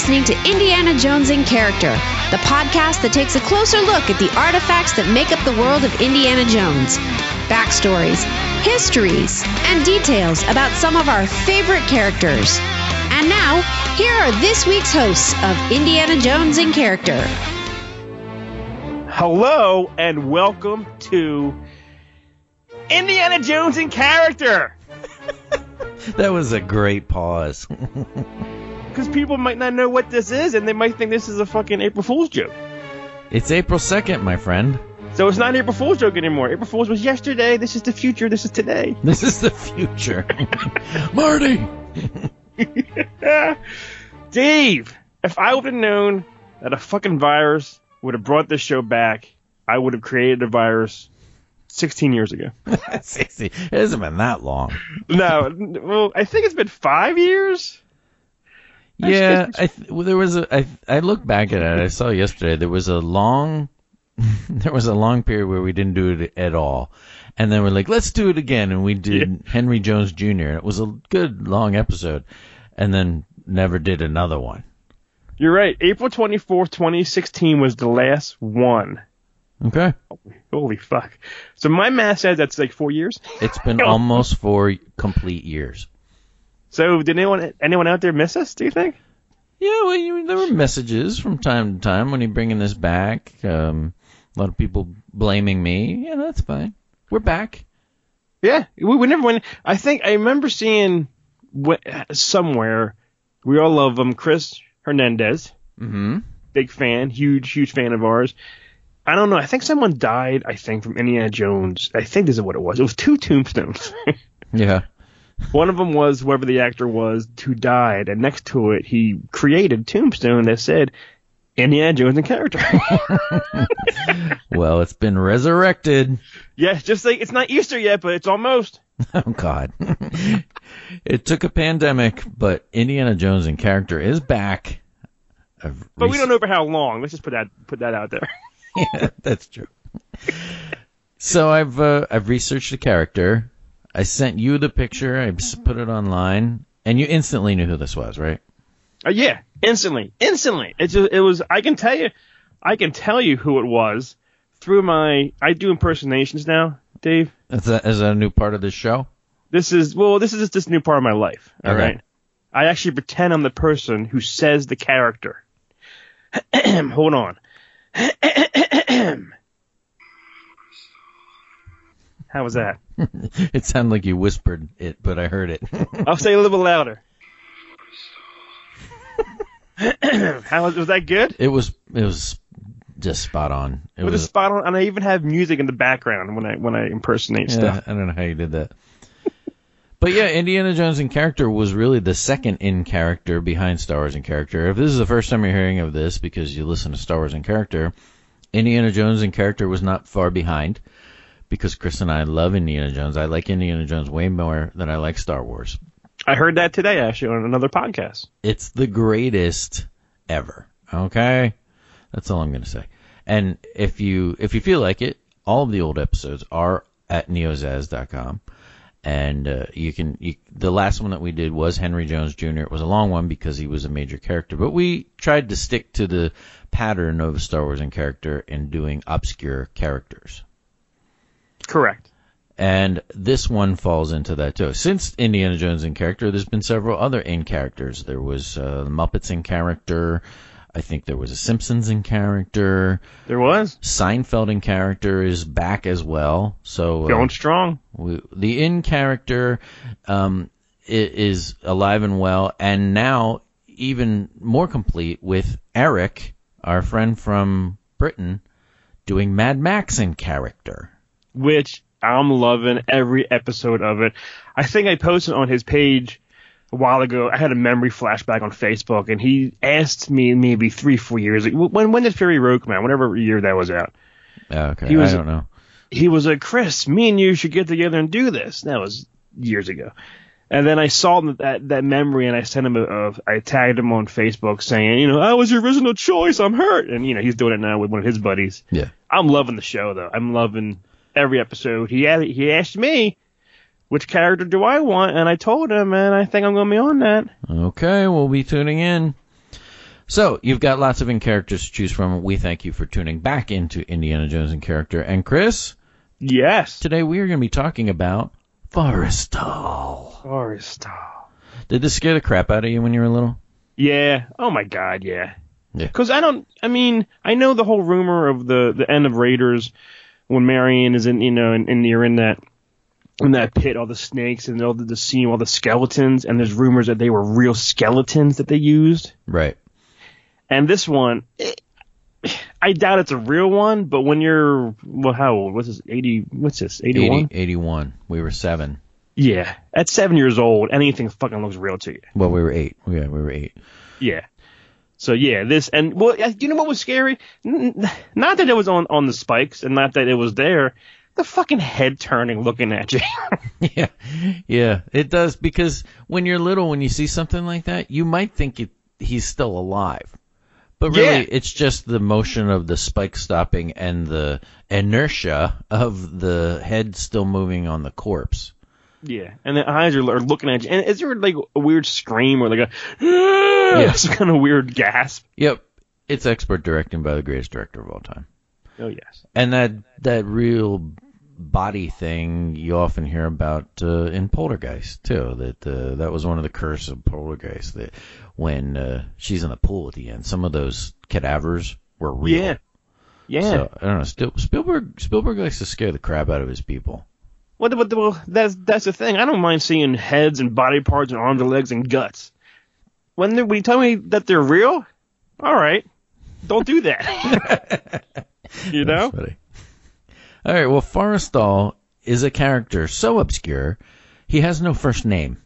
listening to Indiana Jones in Character, the podcast that takes a closer look at the artifacts that make up the world of Indiana Jones. Backstories, histories, and details about some of our favorite characters. And now, here are this week's hosts of Indiana Jones in Character. Hello and welcome to Indiana Jones in Character. That was a great pause. Because people might not know what this is and they might think this is a fucking April Fool's joke. it's April 2nd, my friend. So it's not an April Fool's joke anymore. April Fool's was yesterday. This is the future. This is today. This is the future. Marty! Dave, if I would have known that a fucking virus would have brought this show back, I would have created a virus 16 years ago. 60. It hasn't been that long. no, well, I think it's been five years. Yeah, I th- well, there was a. I I looked back at it. I saw yesterday there was a long, there was a long period where we didn't do it at all, and then we're like, let's do it again, and we did Henry Jones Jr. and It was a good long episode, and then never did another one. You're right. April 24th, 2016 was the last one. Okay, Holy fuck. So my math says that's like four years. it's been almost four complete years. So did anyone anyone out there miss us? Do you think? Yeah, well, you, there were messages from time to time when he bringing this back. Um, a lot of people blaming me. Yeah, that's fine. We're back. Yeah, we, we never went. I think I remember seeing wh- somewhere. We all love him, Chris Hernandez. Mm-hmm. Big fan, huge, huge fan of ours. I don't know. I think someone died. I think from Indiana Jones. I think this is what it was. It was two tombstones. Yeah. One of them was whoever the actor was who died, and next to it he created tombstone that said Indiana Jones in character. Well, it's been resurrected. yeah, just like it's not Easter yet, but it's almost. Oh God. it took a pandemic, but Indiana Jones in character is back. But we don't know for how long. Let's just put that put that out there. yeah, that's true. So I've uh, I've researched the character. I sent you the picture. I put it online, and you instantly knew who this was, right? Uh, yeah, instantly, instantly. It just, it was. I can tell you, I can tell you who it was through my. I do impersonations now, Dave. Is that, is that a new part of this show? This is well, this is just this new part of my life. All Okay. right. I actually pretend I'm the person who says the character. Hold on. How was that? It sounded like you whispered it, but I heard it. I'll say it a little bit louder. How was, was that good? it was it was just spot on. It It was was spot on, and I even have music in the background when I when I impersonate yeah, stuff. I don't know how you did that. But yeah, Indiana Jones in character was really the second in character behind Star Wars in character. If this is the first time you're hearing of this because you listen to Star Wars in character, Indiana Jones in character was not far behind because Chris and I love Indiana Jones. I like Indiana Jones way more than I like Star Wars. I heard that today actually on another podcast. It's the greatest ever. Okay? That's all I'm going to say. And if you if you feel like it, all of the old episodes are at neozaz.com. And uh, you can you, the last one that we did was Henry Jones Jr. It was a long one because he was a major character, but we tried to stick to the pattern of Star Wars in character in doing obscure characters. Correct. And this one falls into that too. Since Indiana Jones in character, there's been several other in characters. There was uh, the Muppets in character. I think there was a Simpsons in character. There was Seinfeld in character is back as well. So uh, going strong. we, the in character um, is alive and well, and now even more complete with Eric, our friend from Britain, doing Mad Max in character. Which I'm loving every episode of it. I think I posted on his page a while ago. I had a memory flashback on Facebook, and he asked me maybe three, four years ago. When when did Fury Road come out? Whatever year that was out. Yeah, okay, He was- I don't know. He was like, Chris, me and you should get together and do this. That was years ago. And then I saw that that memory, and I sent him a, a I tagged him on Facebook saying, you know, I was your original choice. I'm hurt, and you know he's doing it now with one of his buddies. Yeah. I'm loving the show though. I'm loving every episode. He he asked me, which character do I want, and I told him, and I think I'm gonna be on that. Okay, we'll be tuning in. So you've got lots of in characters to choose from. We thank you for tuning back into Indiana Jones in character. And Chris, Yes. today we are going to be talking about Forrestal. Forrestal. Did this scare the crap out of you when you were little? Yeah. Oh my God. Yeah. Yeah. Because I don't. I mean, I know the whole rumor of the the end of Raiders when Marion is in, you know, and, and you're in that in that pit, all the snakes and all the, the scene, all the skeletons, and there's rumors that they were real skeletons that they used. Right. And this one, it, I doubt it's a real one. But when you're well, how old? What's this? Eighty? What's this? 81? 80, 81. We were seven. Yeah. At seven years old, anything fucking looks real to you. Well, we were eight. Yeah, we were eight. Yeah. So yeah, this and well, you know what was scary? Not that it was on on the spikes, and not that it was there. The fucking head turning, looking at you. Yeah, yeah, it does because when you're little, when you see something like that, you might think it, he's still alive, but really, Yeah. it's just the motion of the spike stopping and the inertia of the head still moving on the corpse. Yeah, and the eyes are, are looking at you. And is there like a weird scream or like a yeah, some kind of weird gasp? Yep, it's expert directing by the greatest director of all time, Oh yes. and that that real body thing you often hear about uh, in Poltergeist too. That uh, that was one of the curse of Poltergeist. That when uh, she's in the pool at the end, some of those cadavers were real. Yeah. Yeah. So I don't know. Still, Spielberg Spielberg likes to scare the crap out of his people. What? What? Well, that's that's the thing. I don't mind seeing heads and body parts and arms and legs and guts. When they, when you tell me that they're real, all right, don't do that. you know? All right. Well, Forrestal is a character so obscure, he has no first name.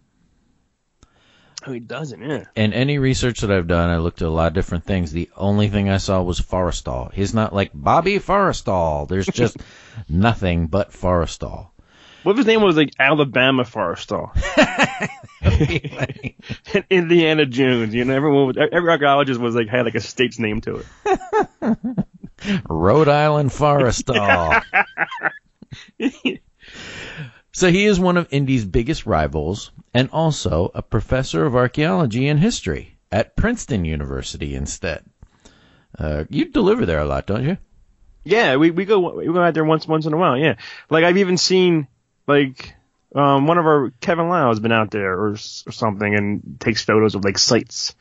Oh, he doesn't. Yeah. And any research that I've done, I looked at a lot of different things. The only thing I saw was Forrestal. He's not like Bobby Forrestal. There's just nothing but Forrestal. What if his name was like Alabama Forrestal? and Indiana Jones. You know, everyone, was, every archaeologist was like had like a state's name to it. Rhode Island Forrestal. so he is one of Indy's biggest rivals and also a professor of archaeology and history at Princeton University instead. Uh, you deliver there a lot, don't you? Yeah, we we go we go out there once once in a while. Yeah, like I've even seen like um one of our Kevin Lau has been out there or, or something and takes photos of like sites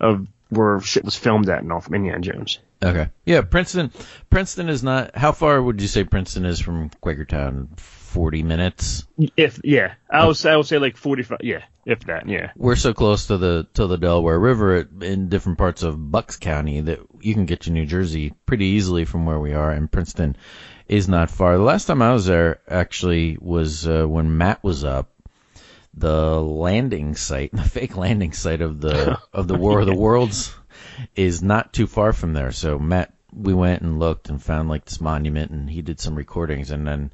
of where shit was filmed at and all from Indiana Jones. Okay. Yeah, Princeton. Princeton is not. How far would you say Princeton is from Quakertown? Forty minutes. If yeah, I would say, I would say like forty five. Yeah, if that. Yeah. We're so close to the to the Delaware River in different parts of Bucks County that you can get to New Jersey pretty easily from where we are, and Princeton is not far. The last time I was there actually was uh, when Matt was up. The landing site, the fake landing site of the of the War of the Worlds, is not too far from there. So Matt, we went and looked and found like this monument, and he did some recordings, and then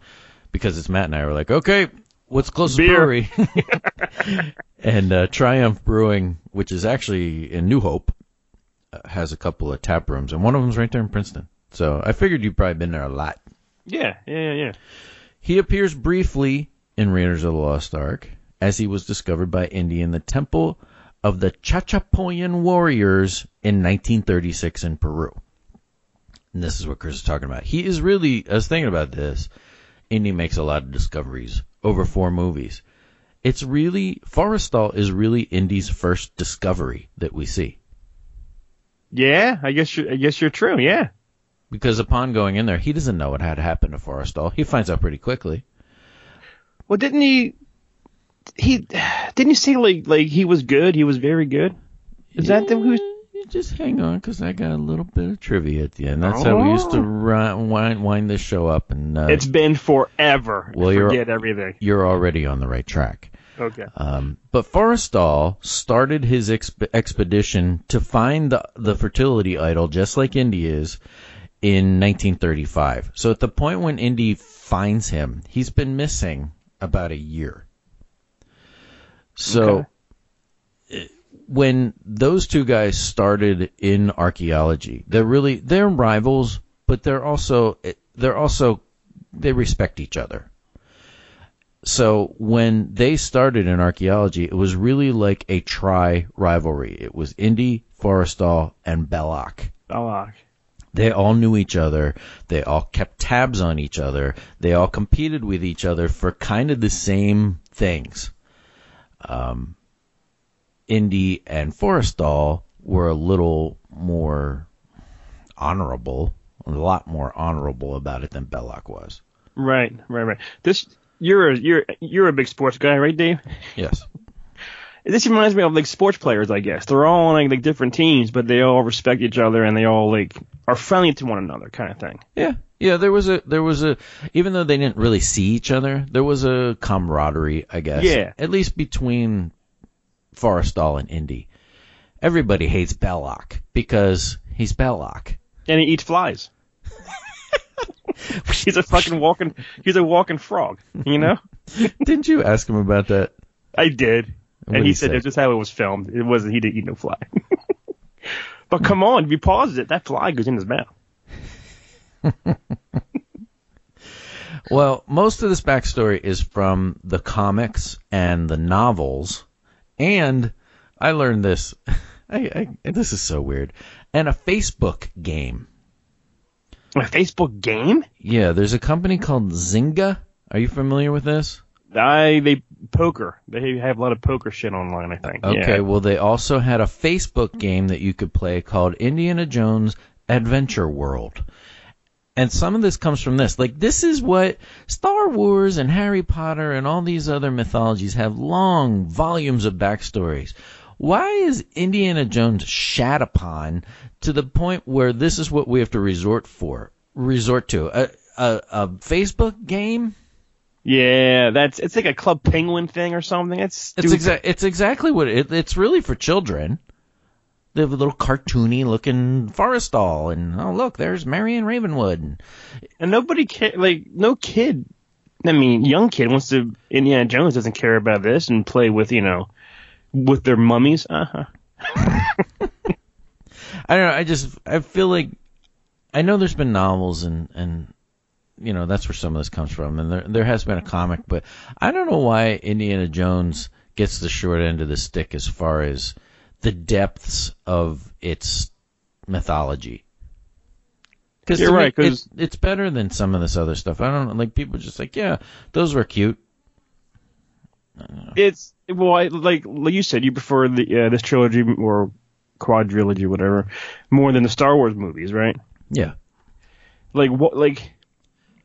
because it's Matt and I were like, okay, what's closest Beer. brewery? and uh, Triumph Brewing, which is actually in New Hope, uh, has a couple of tap rooms, and one of them's right there in Princeton. So I figured you've probably been there a lot. Yeah, yeah, yeah, yeah. He appears briefly in Raiders of the Lost Ark, as he was discovered by Indy in the temple of the Chachapoyan warriors in 1936 in Peru. And this is what Chris is talking about. He is really, I was thinking about this, Indy makes a lot of discoveries over four movies. It's really, Forrestal is really Indy's first discovery that we see. Yeah, I guess you're, I guess you're true. Yeah. Because upon going in there, he doesn't know what had happened to Forrestal. He finds out pretty quickly. Well, didn't he? He didn't you say like like he was good? He was very good. Is that the who's? Just hang on, because I got a little bit of trivia at the end. That's how we used to ri- wind, wind this show up, and uh, It's been forever. Well, I you're- forget everything. you're already on the right track. Okay. Um, but Forrestal started his exp- expedition to find the, the fertility idol, just like Indy is, in 1935. So at the point when Indy finds him, he's been missing about a year. So Okay. Eh, when those two guys started in archaeology, they're really they're rivals, but they're also eh, they're also they respect each other. So when they started in archaeology, it was really like a tri rivalry. It was Indy, Forrestal, and Belloc. Belloc. They all knew each other. They all kept tabs on each other. They all competed with each other for kind of the same things. Um, Indy and Forrestal were a little more honorable, a lot more honorable about it than Belloc was. Right, right, right. This you're a, you're you're a big sports guy, right, Dave? Yes. This reminds me of like sports players, I guess. They're all on like, like different teams, but they all respect each other and they all like are friendly to one another, kind of thing. Yeah, yeah. There was a there was a even though they didn't really see each other, there was a camaraderie, I guess. Yeah. At least between Forrestal and Indy. Everybody hates Belloc because he's Belloc. And he eats flies. he's a fucking walking he's a walking frog, you know? Didn't you ask him about that? I did. And he said that's just how it was filmed. It wasn't he didn't eat no fly. but come on, if you pause it, that fly goes in his mouth. Well, most of this backstory is from the comics and the novels, and I learned this. I, I, this is so weird. And a Facebook game. A Facebook game? Yeah, there's a company called Zynga. Are you familiar with this? I they poker. They have a lot of poker shit online, I think. Okay, Yeah. well, they also had a Facebook game that you could play called Indiana Jones Adventure World. And some of this comes from this. Like, this is what Star Wars and Harry Potter and all these other mythologies have long volumes of backstories. Why is Indiana Jones shat upon to the point where this is what we have to resort for? Resort to a a, a Facebook game? Yeah, that's it's like a Club Penguin thing or something. It's It's exa- It's exactly what it, it's really for children. They have a little cartoony looking Forrestal, and oh look, there's Marion Ravenwood. and nobody care. Like no kid. I mean, young kid wants to. Indiana Jones doesn't care about this and play with you know, with their mummies. Uh huh. I don't know. I just I feel like I know there's been novels and and you know that's where some of this comes from, and there there has been a comic, but I don't know why Indiana Jones gets the short end of the stick as far as the depths of its mythology. Cause You're right. me, right, 'cause- it's, better than some of this other stuff. I don't know, like people just like, yeah, those were cute. It's well, I, like like you said, you prefer the uh, this trilogy or quadrilogy, whatever, more than the Star Wars movies, right? Yeah. Like what? Like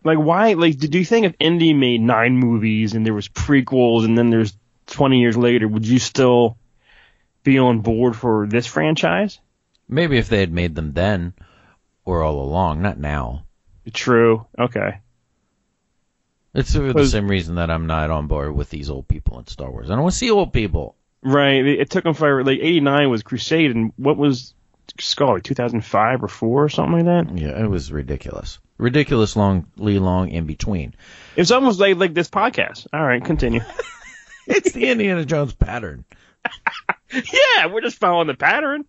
like why? Like, do you think if Indy made nine movies and there was prequels and then there's twenty years later, would you still be on board for this franchise? Maybe if they had made them then or all along, not now. True. Okay. It's for the same reason that I'm not on board with these old people in Star Wars. I don't want to see old people. Right. It, took them forever. Like '89 was Crusade, and what was Skull? Like 2005 or four or something like that. Yeah, it was ridiculous. Ridiculous longly long in between. It's almost like like this podcast. All right, continue. It's the Indiana Jones pattern. yeah, we're just following the pattern.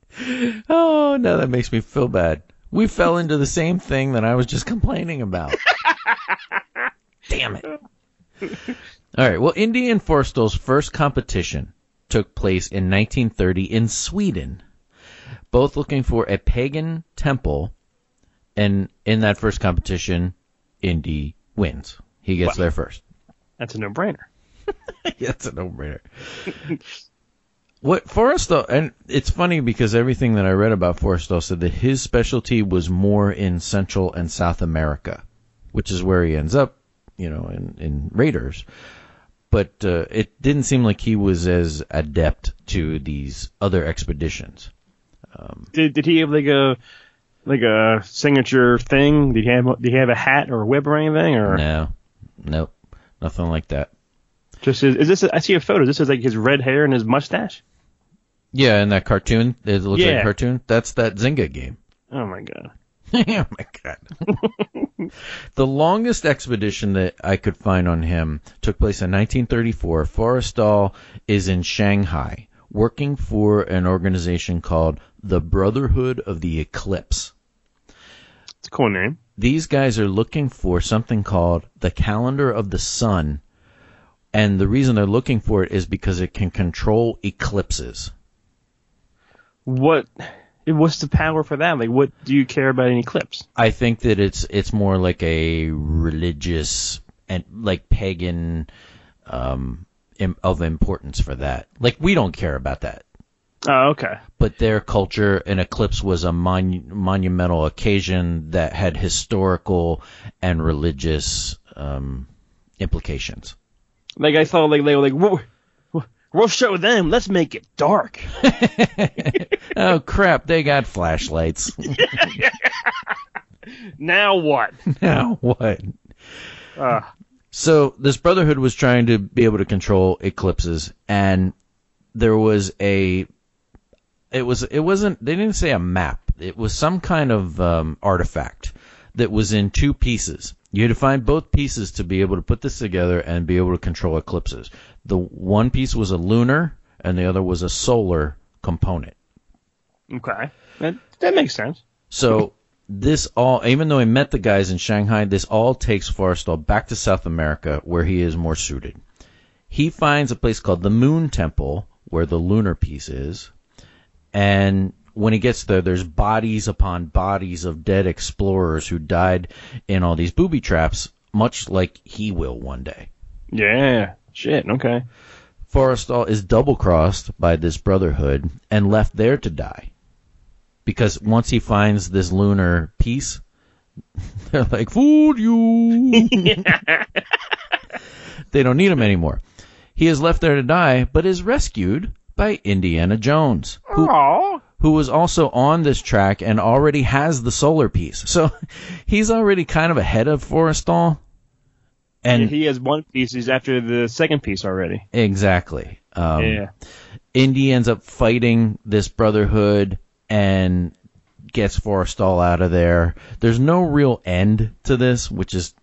Oh, no, that makes me feel bad. We fell into the same thing that I was just complaining about. Damn it. All right. Well, Indy and Forrestal's first competition took place in 1930 in Sweden, both looking for a pagan temple. And in that first competition, Indy wins. He gets there first. That's a no-brainer. That's a no-brainer. what Forrestal, and it's funny because everything that I read about Forrestal said that his specialty was more in Central and South America, which is where he ends up, you know, in, in Raiders. But uh, it didn't seem like he was as adept to these other expeditions. Did did he have like a like a signature thing? Did he have did he have a hat or a whip or anything or No, nope, nothing like that. just his, is this? I see a photo. This is like his red hair and his mustache. Yeah, in that cartoon, it looks like a cartoon. That's that Zynga game. Oh my god. oh my god. the longest expedition that I could find on him took place in 1934. Forrestal is in Shanghai working for an organization called the Brotherhood of the Eclipse. It's a cool name. These guys are looking for something called the calendar of the sun And the reason they're looking for it is because it can control eclipses. What? What's the power for that? Like, what do you care about an eclipse? I think that it's it's more like a religious and like pagan um, of importance for that. Like we don't care about that, Oh, okay. but their culture, an eclipse was a mon- monumental occasion that had historical and religious um, implications. Like I thought, like they were like, we'll, we'll- we'll show them. Let's make it dark. oh crap! They got flashlights. Now what? now what? Uh, So this brotherhood was trying to be able to control eclipses, and there was a. It was. It wasn't. They didn't say a map. It was some kind of um, artifact that was in two pieces. You had to find both pieces to be able to put this together and be able to control eclipses. The one piece was a lunar, and the other was a solar component. okay. That that makes sense. So this all, even though he met the guys in Shanghai, this all takes Forrestal back to South America where he is more suited. He finds a place called the Moon Temple where the lunar piece is, and when he gets there, there's bodies upon bodies of dead explorers who died in all these booby traps, much like he will one day. Yeah. Shit. Okay. Forrestal is double crossed by this brotherhood and left there to die. Because once he finds this lunar piece, they're like, fooled you. they don't need him anymore. He is left there to die, but is rescued by Indiana Jones, who, who was also on this track and already has the solar piece. So he's already kind of ahead of Forrestal. And And he has one piece. He's after the second piece already. exactly. Um, yeah. Indy ends up fighting this brotherhood and gets Forrestal out of there. There's no real end to this, which is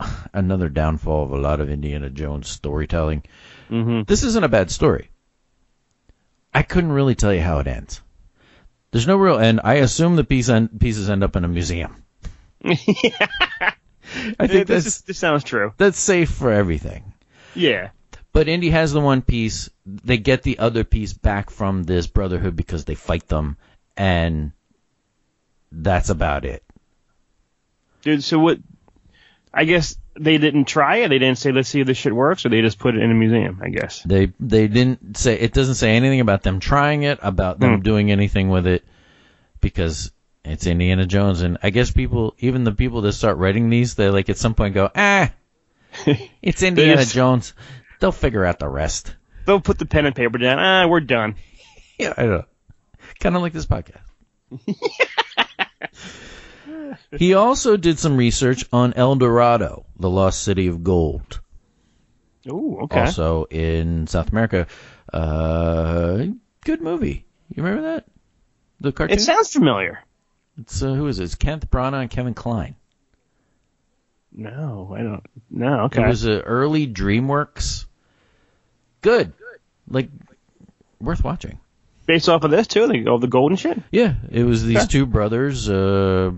another downfall of a lot of Indiana Jones storytelling. Mm-hmm. This isn't a bad story. I couldn't really tell you how it ends. There's no real end. I assume the piece end, pieces end up in a museum. yeah. I think this, is, this sounds true. that's safe for everything. Yeah. But Indy has the one piece. They get the other piece back from this brotherhood because they fight them, and that's about it. Dude, so what? I guess they didn't try it. They didn't say, "Let's see if this shit works," or they just put it in a museum. I guess. They they didn't say it doesn't say anything about them trying it, about them Hmm. doing anything with it, because it's Indiana Jones, and I guess people, even the people that start writing these, they like at some point go, ah, it's Indiana just- Jones. They'll figure out the rest. They'll put the pen and paper down. Ah, we're done. Yeah, I know. Kind of like this podcast. he also did some research on El Dorado, the lost city of gold, Oh, okay. also in South America. Uh, good movie. You remember that? The cartoon. it sounds familiar. it's uh, who is it? It's Kenneth Branagh and Kevin Kline. No, I don't. No, okay. It was an early DreamWorks. Good. Like worth watching. Based off of this too, like all the golden shit. Yeah, it was these two brothers uh,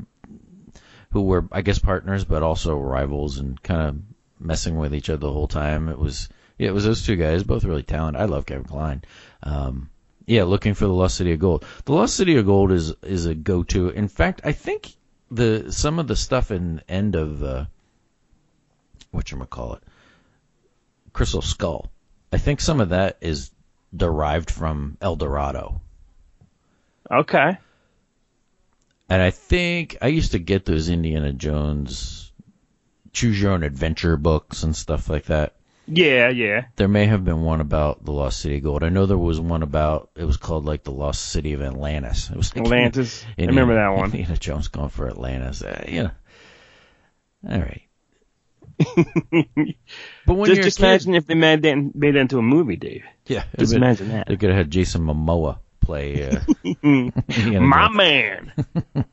who were, I guess, partners, but also rivals, and kind of messing with each other the whole time. It was, yeah, it was those two guys, both really talented. I love Kevin Kline. Um, yeah, looking for the Lost City of Gold. The Lost City of Gold is is a go to. In fact, I think the some of the stuff in the end of uh, what you call it, Crystal Skull. I think some of that is derived from El Dorado. Okay. And I think I used to get those Indiana Jones choose your own adventure books and stuff like that. Yeah, yeah. There may have been one about the Lost City of Gold. I know there was one about it was called like the Lost City of Atlantis. It was like Atlantis. I remember that one. Indiana Jones going for Atlantis. Uh, yeah. All right. but when just just kid, imagine if they made that, made that into a movie, Dave. yeah, Just bet imagine that. they could have had Jason Momoa play uh, My man.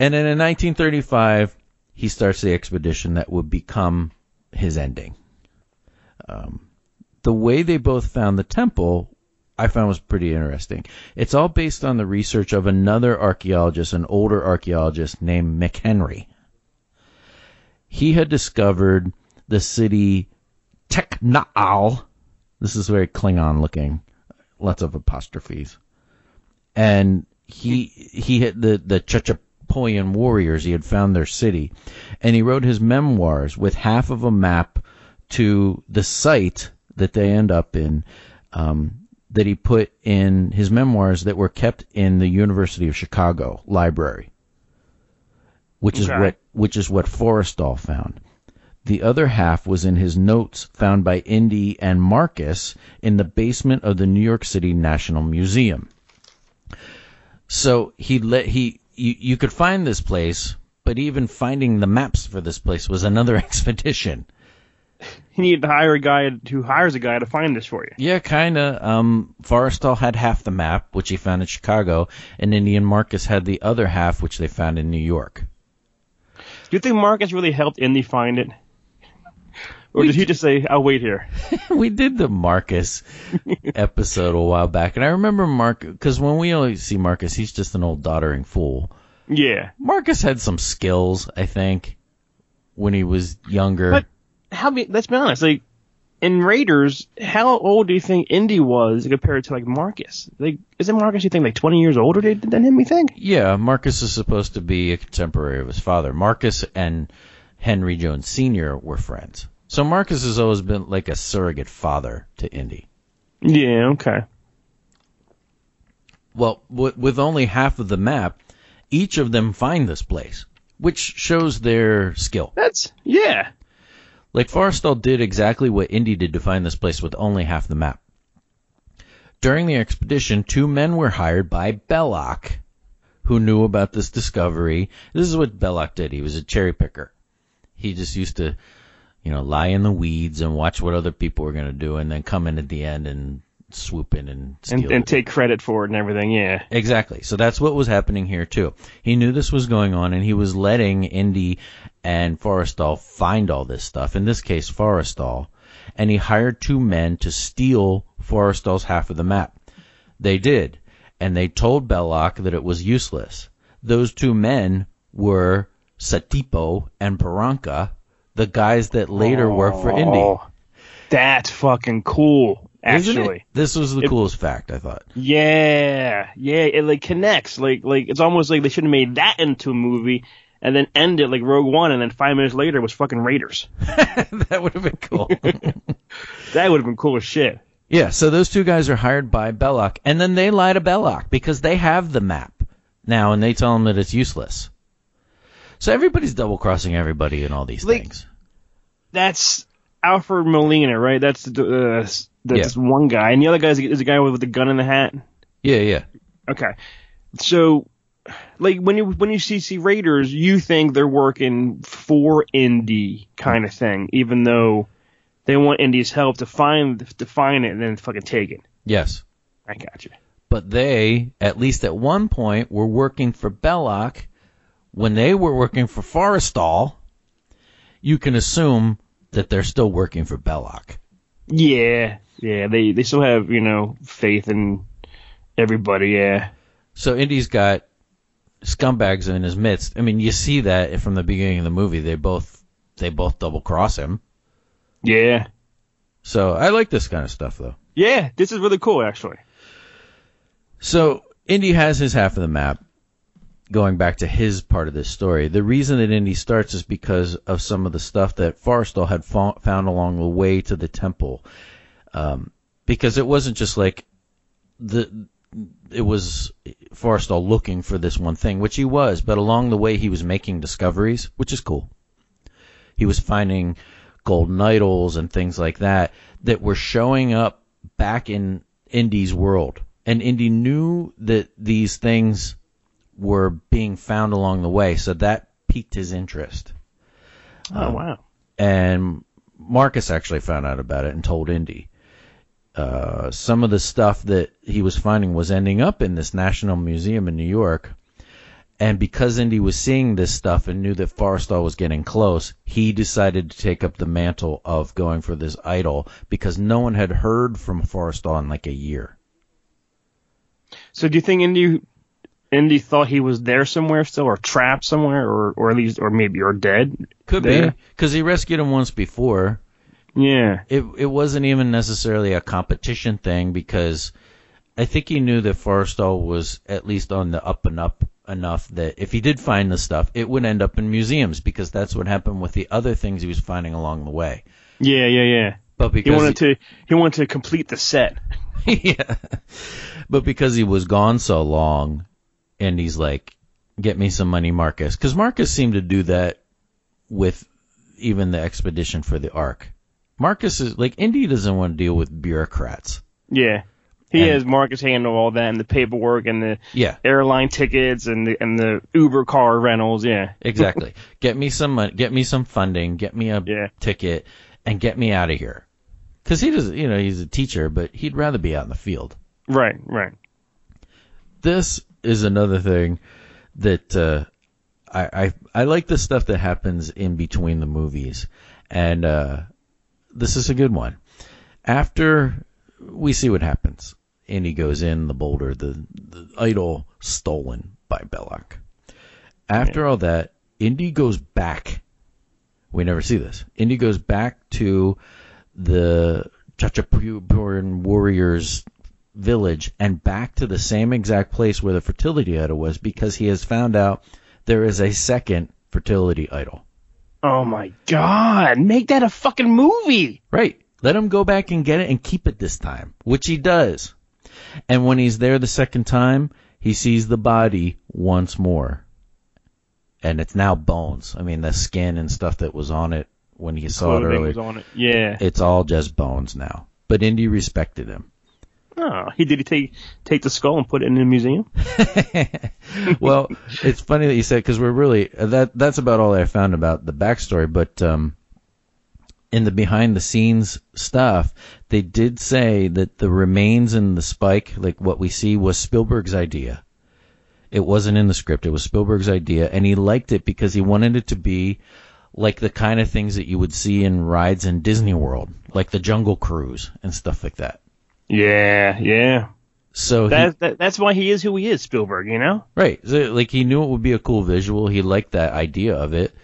And then in 1935, he starts the expedition that would become his ending. Um, the way they both found the temple, I found was pretty interesting. It's all based on the research of another archaeologist, an older archaeologist named McHenry. He had discovered the city Teknaal. This is very Klingon looking, lots of apostrophes. And he he had the the Chachapoyan warriors. He had found their city, and he wrote his memoirs with half of a map to the site that they end up in. Um, that he put in his memoirs that were kept in the University of Chicago library, which is what which is what Forrestal found. The other half was in his notes found by Indy and Marcus in the basement of the New York City National Museum. So he let he you, you could find this place, but even finding the maps for this place was another expedition. You need to hire a guy who hires a guy to find this for you. Yeah, kinda. Um, Forrestal had half the map, which he found in Chicago, and Indy and Marcus had the other half, which they found in New York. Do you think Marcus really helped Indy find it? Or did he just say, I'll wait here? we did the Marcus episode a while back, and I remember Mark because when we always see Marcus, he's just an old doddering fool. Yeah. Marcus had some skills, I think, when he was younger. But how be, let's be honest, like in Raiders, how old do you think Indy was compared to like Marcus? Like isn't Marcus you think like twenty years older than than him, you think? yeah, Marcus is supposed to be a contemporary of his father. Marcus and Henry Jones Sr. were friends. So Marcus has always been like a surrogate father to Indy. Yeah, okay. Well, w- with only half of the map, each of them find this place, which shows their skill. That's yeah. Like Forrestal did exactly what Indy did to find this place with only half the map. During the expedition, two men were hired by Belloc, who knew about this discovery. This is what Belloc did. He was a cherry picker. He just used to, you know, lie in the weeds and watch what other people were going to do and then come in at the end and swoop in and steal And and take credit for it and everything, yeah. Exactly. So that's what was happening here too. He knew this was going on, and he was letting Indy and Forrestal find all this stuff. In this case, Forrestal, and he hired two men to steal Forrestal's half of the map. They did, and they told Belloc that it was useless. Those two men were Satipo and Barranca, the guys that later worked for Indy. Oh, That's fucking cool, actually. This was the It- coolest fact, I thought. Yeah, yeah, it like connects. Like like it's almost like they should have made that into a movie and then end it like Rogue One, and then five minutes later it was fucking Raiders. that would have been cool. That would have been cool as shit. Yeah, so those two guys are hired by Belloc, and then they lie to Belloc because they have the map now, and they tell him that it's useless. So everybody's double crossing everybody in all these Like- things. That's Alfred Molina, right? That's the uh, that's Yeah. one guy, and the other guy is, is a guy with the gun in the hat. Yeah, yeah, Okay, so like when you when you see see Raiders, you think they're working for Indy kind of thing, even though they want Indy's help to find to find it and then fucking take it. yes. I got you. But they, at least at one point, were working for Belloc. When they were working for Forrestal, you can assume that they're still working for Belloc. Yeah, yeah, they they still have you know faith in everybody. Yeah, So Indy's got scumbags in his midst. I mean, you see that from the beginning of the movie. They both they both double cross him. yeah, So I like this kind of stuff though. yeah. This is really cool, actually. So Indy has his half of the map. Going back to his part of this story, the reason that Indy starts is because of some of the stuff that Forrestal had fo- found along the way to the temple. Um, because it wasn't just like the it was Forrestal looking for this one thing, which he was, but along the way he was making discoveries, which is cool. He was finding golden idols and things like that that were showing up back in Indy's world. And Indy knew that these things were being found along the way, so that piqued his interest. Oh wow. And Marcus actually found out about it and told Indy. Uh, some of the stuff that he was finding was ending up in this National Museum in New York. And because Indy was seeing this stuff and knew that Forrestal was getting close, he decided to take up the mantle of going for this idol because no one had heard from Forrestal in like a year. So do you think Indy Indy thought he was there somewhere still, or trapped somewhere, or or at least, or maybe or dead? Could There. be because he rescued him once before. Yeah. It it wasn't even necessarily a competition thing because I think he knew that Forrestal was at least on the up and up enough that if he did find the stuff, it would end up in museums because that's what happened with the other things he was finding along the way. Yeah, yeah, yeah. But because He because wanted to he wanted to complete the set. yeah. But because he was gone so long, and he's like, "Get me some money, Marcus," because Marcus seemed to do that with even the expedition for the Ark. Marcus is like Indy doesn't want to deal with bureaucrats. Yeah. He And- has Marcus handle all that and the paperwork and the Yeah, airline tickets and the and the Uber car rentals. Yeah. exactly. get me some money, get me some funding, get me a Yeah. ticket, and get me out of here. Because he does, not you know, he's a teacher, but he'd rather be out in the field. Right. Right. this is another thing that uh, I, I I like the stuff that happens in between the movies, and uh, this is a good one. After we see what happens, Indy goes in the boulder, the, the idol stolen by Belloc. After all that, Indy goes back. We never see this. Indy goes back to the Chachapoyan warriors village and back to the same exact place where the fertility idol was because he has found out there is a second fertility idol. Oh my God! Make that a fucking movie. Right. Let him go back and get it and keep it this time, which he does. And when he's there the second time, he sees the body once more. And it's now bones. I mean, the skin and stuff that was on it when he saw it earlier, was on it. Yeah. it's all just bones now. But Indy respected him. Oh, he did he take take the skull and put it in the museum? well, it's funny that you said because we're really that that's about all I found about the backstory. But um, in the behind the scenes stuff, they did say that the remains in the spike, like what we see, was Spielberg's idea. It wasn't in the script. It was Spielberg's idea, and he liked it because he wanted it to be like the kind of things that you would see in rides in Disney World, like the Jungle Cruise and stuff like that. Yeah, yeah. So he, That, that that's why he is who he is, Spielberg. You know. Right. So, like he knew it would be a cool visual. He liked that idea of it.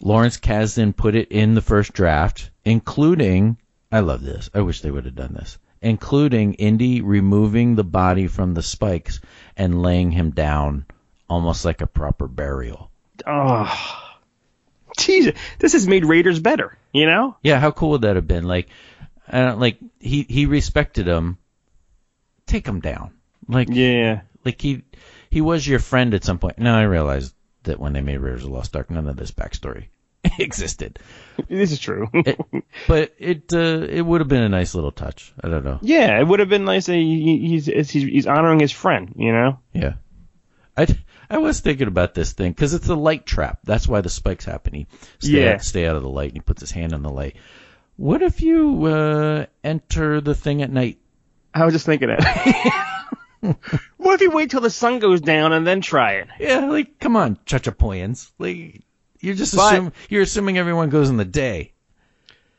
Lawrence Kasdan put it in the first draft, including I love this. I wish they would have done this. Including Indy removing the body from the spikes and laying him down almost like a proper burial. Oh, Jesus! This has made Raiders better. You know. Yeah, how cool would that have been? Like uh, like he he respected him. Take him down. Like Yeah. like he he was your friend at some point. Now I realized that when they made Raiders of the Lost Ark, none of this backstory existed. This is true. It, but it uh, it would have been a nice little touch. I don't know. yeah, it would have been nice. That he, he's, he's he's honoring his friend. You know. Yeah, I I was thinking about this thing because it's a light trap. That's why the spikes happen. He stay Yeah. stay out of the light, and he puts his hand on the light. What if you uh, enter the thing at night? I was just thinking that. what if you wait till the sun goes down and then try it? Yeah, like come on, chachapoyans. Like you're just But- assuming you're assuming everyone goes in the day.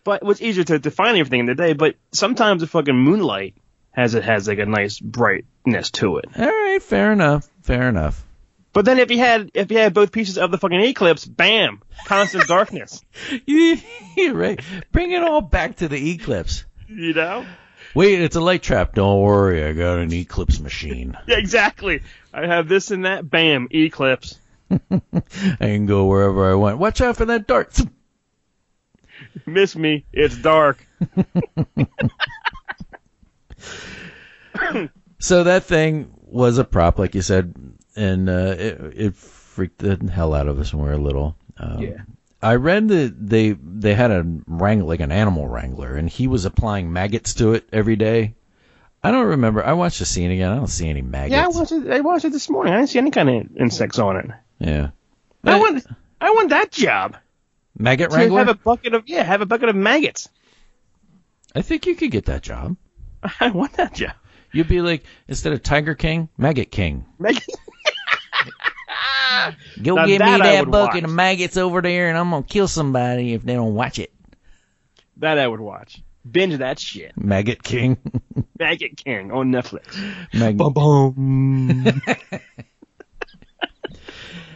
But it's easier to, define everything in the day? But sometimes the fucking moonlight has it has like a nice brightness to it. All right, fair enough. Fair enough. But then if you had if you had both pieces of the fucking eclipse, bam, constant darkness. You're right. Bring it all back to the eclipse. You know? Wait, it's a light trap. Don't worry, I got an eclipse machine. Yeah, exactly. I have this and that, bam, eclipse. I can go wherever I want. Watch out for that dart. Miss me, it's dark. So that thing was a prop, like you said, and uh, it, it freaked the hell out of us when we were little. Um, Yeah. I read that they they had a wrang like an animal wrangler, and he was applying maggots to it every day. I don't remember. I watched the scene again. I don't see any maggots. Yeah, I watched it. I watched it this morning. I didn't see any kind of insects on it. Yeah. I want. I want that job. maggot wrangler. have a bucket of yeah, have a bucket of maggots. I think you could get that job. I want that job. You'd be like instead of Tiger King, Maggot King. Maggot. Go Now give me that I that bucket watch. of maggots over there, and I'm gonna kill somebody if they don't watch it. that I would watch. Binge that shit. Maggot King. Maggot King on Netflix. Mag- boom.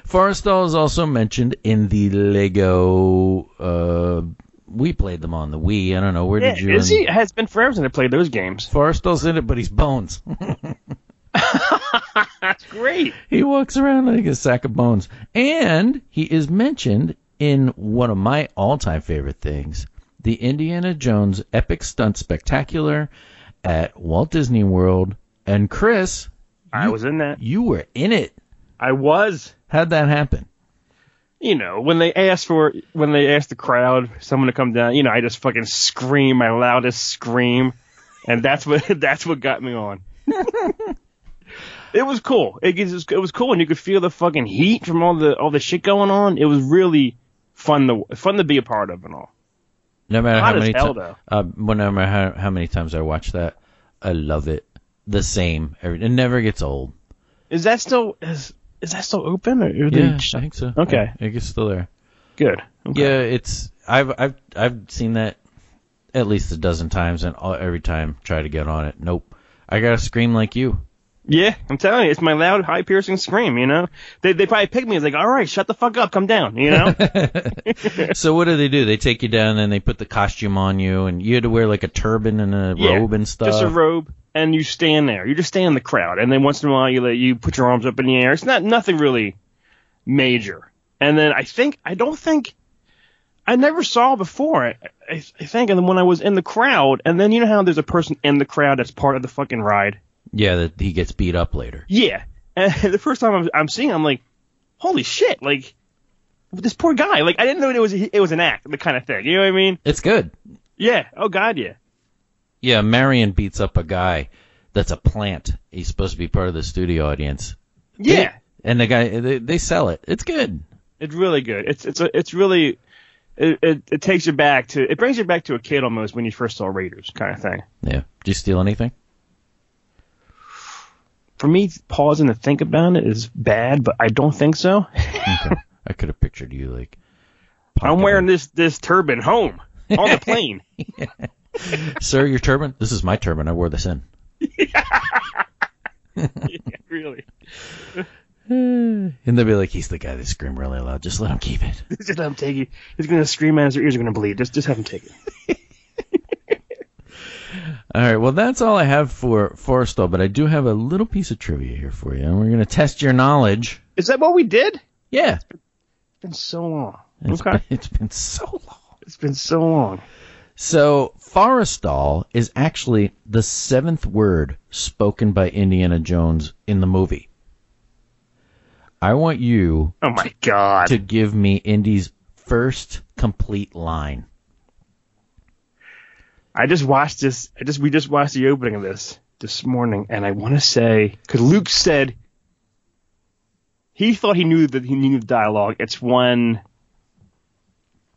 Forrestal is also mentioned in the Lego. Uh, we played them on the Wii. I don't know where Yeah, did you? is he? It has been forever since I played those games. Forrestal's in it, but he's bones. That's great. he walks around like a sack of bones, and he is mentioned in one of my all-time favorite things, the Indiana Jones Epic Stunt Spectacular at Walt Disney World. And Chris, I was in that. you were in it. I was. How'd that happen? You know, when they asked for, when they asked the crowd, someone to come down, you know, I just fucking scream my loudest scream, and that's what that's what got me on. it was cool. It was it was cool, and you could feel the fucking heat from all the all the shit going on. It was really fun to fun to be a part of and all. No matter Hot how many hell, ti- though. uh, no matter how, how many times I watch that, I love it. The same. It never gets old. Is that still is is that still open? Or Yeah, I think so. Okay. I think it's still there. Good. Okay. Yeah, it's I've I've I've seen that at least a dozen times, and all, every time try to get on it. Nope. I gotta scream like you. Yeah, I'm telling you, it's my loud, high piercing scream, you know? They they probably pick me as like, all right, shut the fuck up, come down, you know? so what do they do? They take you down and they put the costume on you, and you had to wear like a turban and a Yeah, robe and stuff. Just a robe, and you stand there. You just stay in the crowd, and then once in a while you let you put your arms up in the air. It's not nothing really major. And then I think I don't think I never saw before. I, I, I think, and then when I was in the crowd, and then you know how there's a person in the crowd that's part of the fucking ride. Yeah, that he gets beat up later. Yeah. And the first time I'm, I'm seeing, it, I'm like, holy shit! Like this poor guy. Like I didn't know it was it was an act, the kind of thing. You know what I mean? It's good. Yeah. Oh God, yeah. Yeah, Marion beats up a guy that's a plant. He's supposed to be part of the studio audience. Yeah. And the guy they, they sell it. It's good. It's really good. It's it's a, it's really it, it it takes you back to it brings you back to a kid almost when you first saw Raiders kind of thing. Yeah. Did you steal anything? For me, pausing to think about it is bad, but I don't think so. Okay. I could have pictured you like. I'm wearing this this turban home on the plane. Sir, your turban. This is my turban. I wore this in. yeah, really. And they'll be like, he's the guy that screamed really loud. Just let him keep it. Just let him take it. He's gonna scream and his ears are gonna bleed. Just just have him take it. All right. Well, that's all I have for Forrestal, but I do have a little piece of trivia here for you, and we're going to test your knowledge. Is that what we did? Yeah. It's been so long. It's okay. been, it's been so long. It's been so long. So, Forrestal is actually the seventh word spoken by Indiana Jones in the movie. I want you Oh my god. to give me Indy's first complete line. I just watched this. I just we just watched the opening of this this morning, and I want to say because Luke said he thought he knew that he knew the dialogue. It's when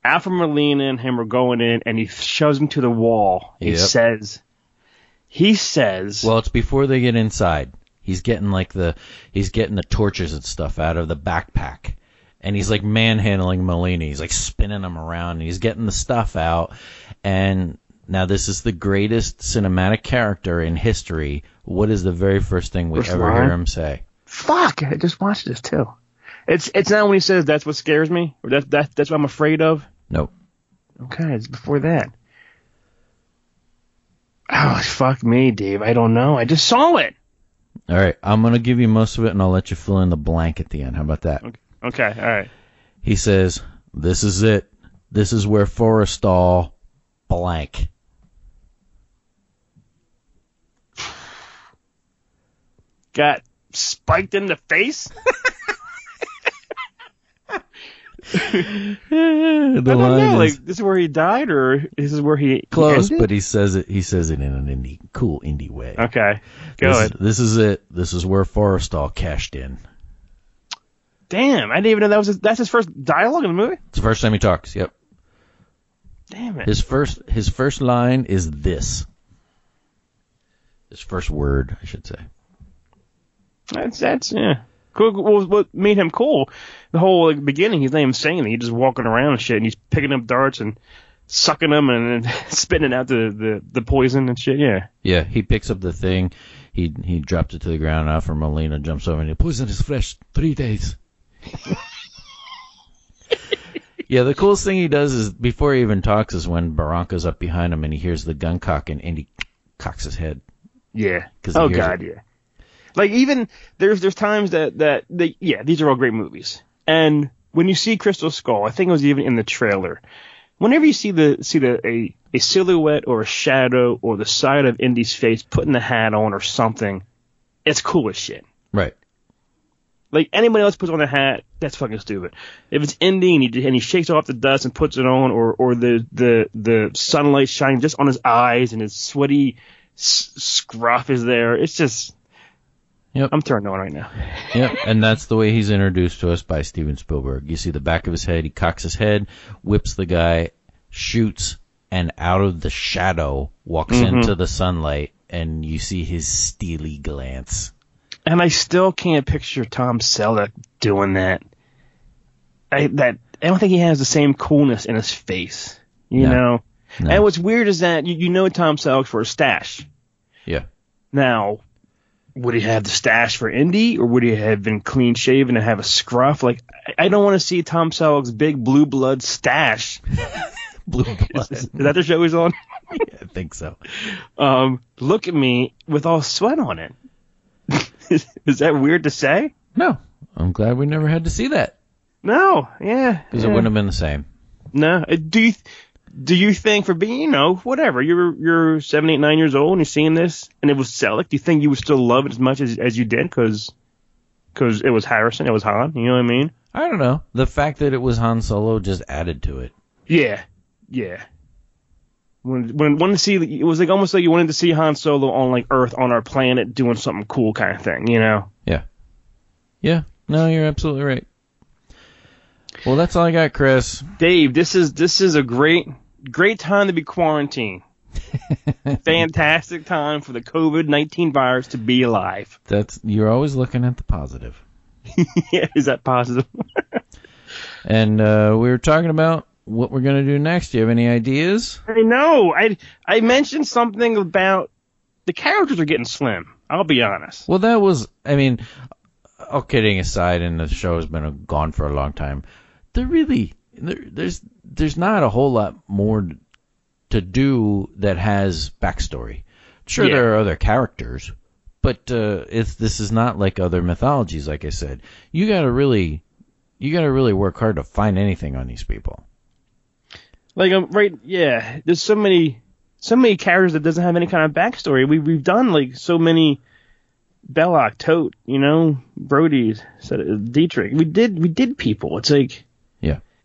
Alfred Molina and him are going in, and he shoves him to the wall. He Yep. says, he says, Well, it's before they get inside. He's getting like the he's getting the torches and stuff out of the backpack. And he's like manhandling Molina. He's like spinning him around and he's getting the stuff out. And now this is the greatest cinematic character in history. What is the very first thing we First ever line? hear him say? "Fuck!" I just watched this too. It's it's not when he says that's what scares me, or that that that's what I'm afraid of. Nope. Okay, it's before that. Oh fuck me, Dave. I don't know. I just saw it. All right, I'm gonna give you most of it, and I'll let you fill in the blank at the end. How about that? Okay, all right. He says, "This is it. This is where Forrestal blank." Got spiked in the face. I don't know. is Like this is where he died, or this is where he close, ended? but he says it. He says it in an indie, cool indie way. okay. Go This, ahead. this is it. This is where Forrestal cashed in. Damn, I didn't even know that was his, that's his first dialogue in the movie. It's the first time he talks. Yep. Damn it. His first his first line is this. His first word, I should say. That's that's yeah. Cool. What, what made him cool? The whole like, beginning, he's not even saying anything. He's just walking around and shit, and he's picking up darts and sucking them and, and spitting out the, the the poison and shit. Yeah. Yeah, he picks up the thing. He he drops it to the ground. Alfred Molina jumps over and he poison his fresh. three days. Yeah, the coolest thing he does is before he even talks is when Barranca's up behind him and he hears the gun cock and, and he cocks his head. Yeah. 'Cause Oh god, yeah. Like even there's there's times that that they yeah these are all great movies. And when you see Crystal Skull, I think it was even in the trailer. Whenever you see the see the a a silhouette or a shadow or the side of Indy's face putting the hat on or something, it's cool as shit. Right. Like anybody else puts on a hat, that's fucking stupid. If it's Indy and he and he shakes off the dust and puts it on, or or the the the sunlight shining just on his eyes and his sweaty s- scruff is there, it's just. Yep. I'm turned on right now. Yep, and that's the way he's introduced to us by Steven Spielberg. You see the back of his head, he cocks his head, whips the guy, shoots, and out of the shadow walks Mhm. into the sunlight, and you see his steely glance. And I still can't picture Tom Selleck doing that. I that I don't think he has the same coolness in his face. You No. know. No. And what's weird is that you, you know Tom Selleck for a stash. Yeah. Now, would he have the stash for Indy, or would he have been clean shaven and have a scruff? Like, I, don't want to see Tom Selleck's big blue blood stash. Blue Is, blood. is that the show he's on? I think so. Um, look at me with all sweat on it. is, is that weird to say? No, I'm glad we never had to see that No, yeah. because yeah. it wouldn't have been the same. No, Uh, do you do you think for being you know whatever you're you're seven eight nine years old and you're seeing this and it was Selleck? Do you think you would still love it as much as as you did because it was Harrison, it was Han? You know what I mean? I don't know. The fact that it was Han Solo just added to it. Yeah, yeah. When when wanted to see it was like almost like you wanted to see Han Solo on like Earth on our planet doing something cool kind of thing, you know? Yeah. Yeah. No, you're absolutely right. Well, that's all I got, Chris. Dave, this is this is a great great time to be quarantined. Fantastic time for the COVID nineteen virus to be alive. That's you're always looking at the positive. yeah, is that positive? And uh, we were talking about what we're gonna do next. Do you have any ideas? I know. I I mentioned something about the characters are getting slim. I'll be honest. Well, that was. I mean, all kidding aside, and the show has been gone for a long time. They're really, there, there's there's not a whole lot more to do that has backstory. Sure, Yeah. there are other characters, but uh, it's this is not like other mythologies. Like I said, you got to really, you got to really work hard to find anything on these people. Like um, right, yeah. There's so many so many characters that doesn't have any kind of backstory. We we've done like so many Belloc, Toht, you know, Brody, said Dietrich. We did we did people. It's like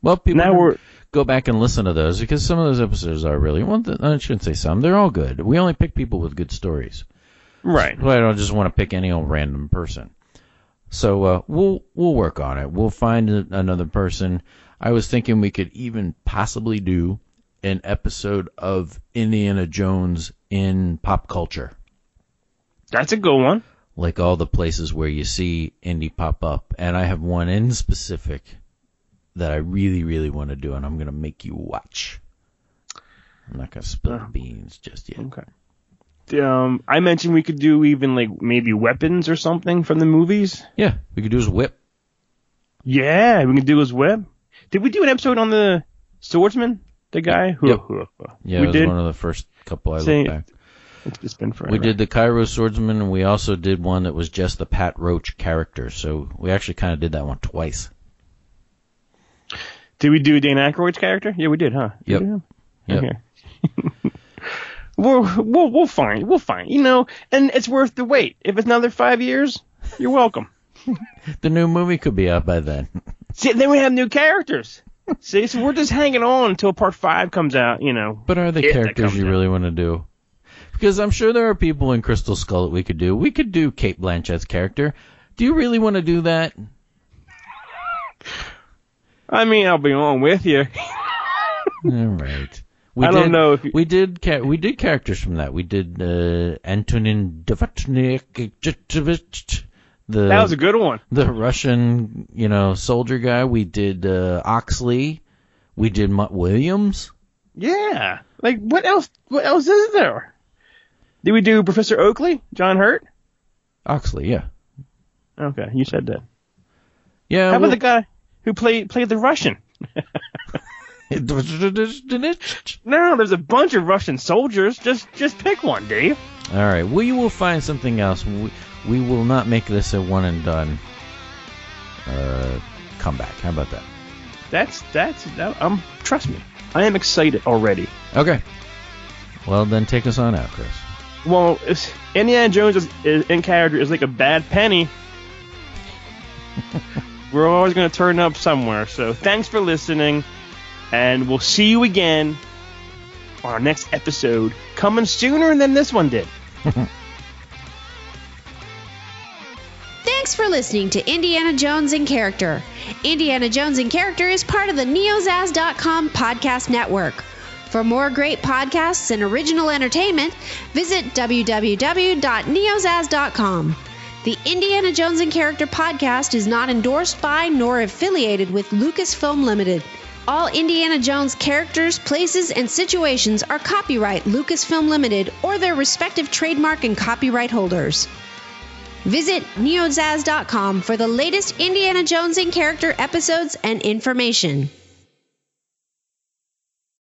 Well, people now we're go back and listen to those because some of those episodes are really. Well, I shouldn't say some. They're all good. We only pick people with good stories. right. Well, I don't just want to pick any old random person. So uh, we'll we'll work on it. We'll find a, another person. I was thinking we could even possibly do an episode of Indiana Jones in pop culture, That's a good one. like all the places where you see Indy pop up. And I have one in specific that I really really want to do, and I'm gonna make you watch. I'm not gonna spill the Oh. beans just yet. Okay. Um, I mentioned we could do even like maybe weapons or something from the movies. Yeah, we could do his whip. Yeah, we could do his whip. Did we do an episode on the swordsman? The guy who? Yep. who- Yeah, we it was did. one of the first couple I Say- looked back. It's been forever. We did the Cairo Swordsman, and we also did one that was just the Pat Roach character. So we actually kind of did that one twice. Did we do Dan Aykroyd's character? Yeah, we did, huh? Did Yep. we do him? Yep. Okay. we'll, we'll we'll find we'll find you know, and it's worth the wait. If it's another five years, you're welcome. The new movie could be out by then. See, then we have new characters. See, so we're just hanging on until part five comes out. You know, But are the characters you out. really want to do? Because I'm sure there are people in Crystal Skull that we could do. We could do Cate Blanchett's character. Do you really want to do that? I mean, I'll be on with you. All right. We I did, don't know if you, We did ca- we did characters from that. We did uh, Antonin Dvornik, the that was a good one. the Russian, you know, soldier guy. We did uh, Oxley. We did Mutt Williams. Yeah. Like what else? What else is there? Did we do Professor Oakley? John Hurt? Oxley, yeah, Okay, you said that. yeah. How about the guy who played played the Russian? No, there's a bunch of Russian soldiers. Just just pick one, Dave. All right, we will find something else. We, we will not make this a one and done uh, comeback. How about that? That's that's that, um. Trust me, I am excited already. Okay. Well, then take us on out, Chris. Well, Indiana Jones is, is, in character is like a bad penny. We're always going to turn up somewhere. So thanks for listening, and we'll see you again on our next episode, coming sooner than this one did. Thanks for listening to Indiana Jones in Character. Indiana Jones in Character is part of the neozaz.com podcast network. For more great podcasts and original entertainment, visit www.neozaz.com. The Indiana Jones in Character podcast is not endorsed by nor affiliated with Lucasfilm Limited. All Indiana Jones characters, places, and situations are copyright Lucasfilm Limited or their respective trademark and copyright holders. Visit neozaz.com for the latest Indiana Jones in Character episodes and information.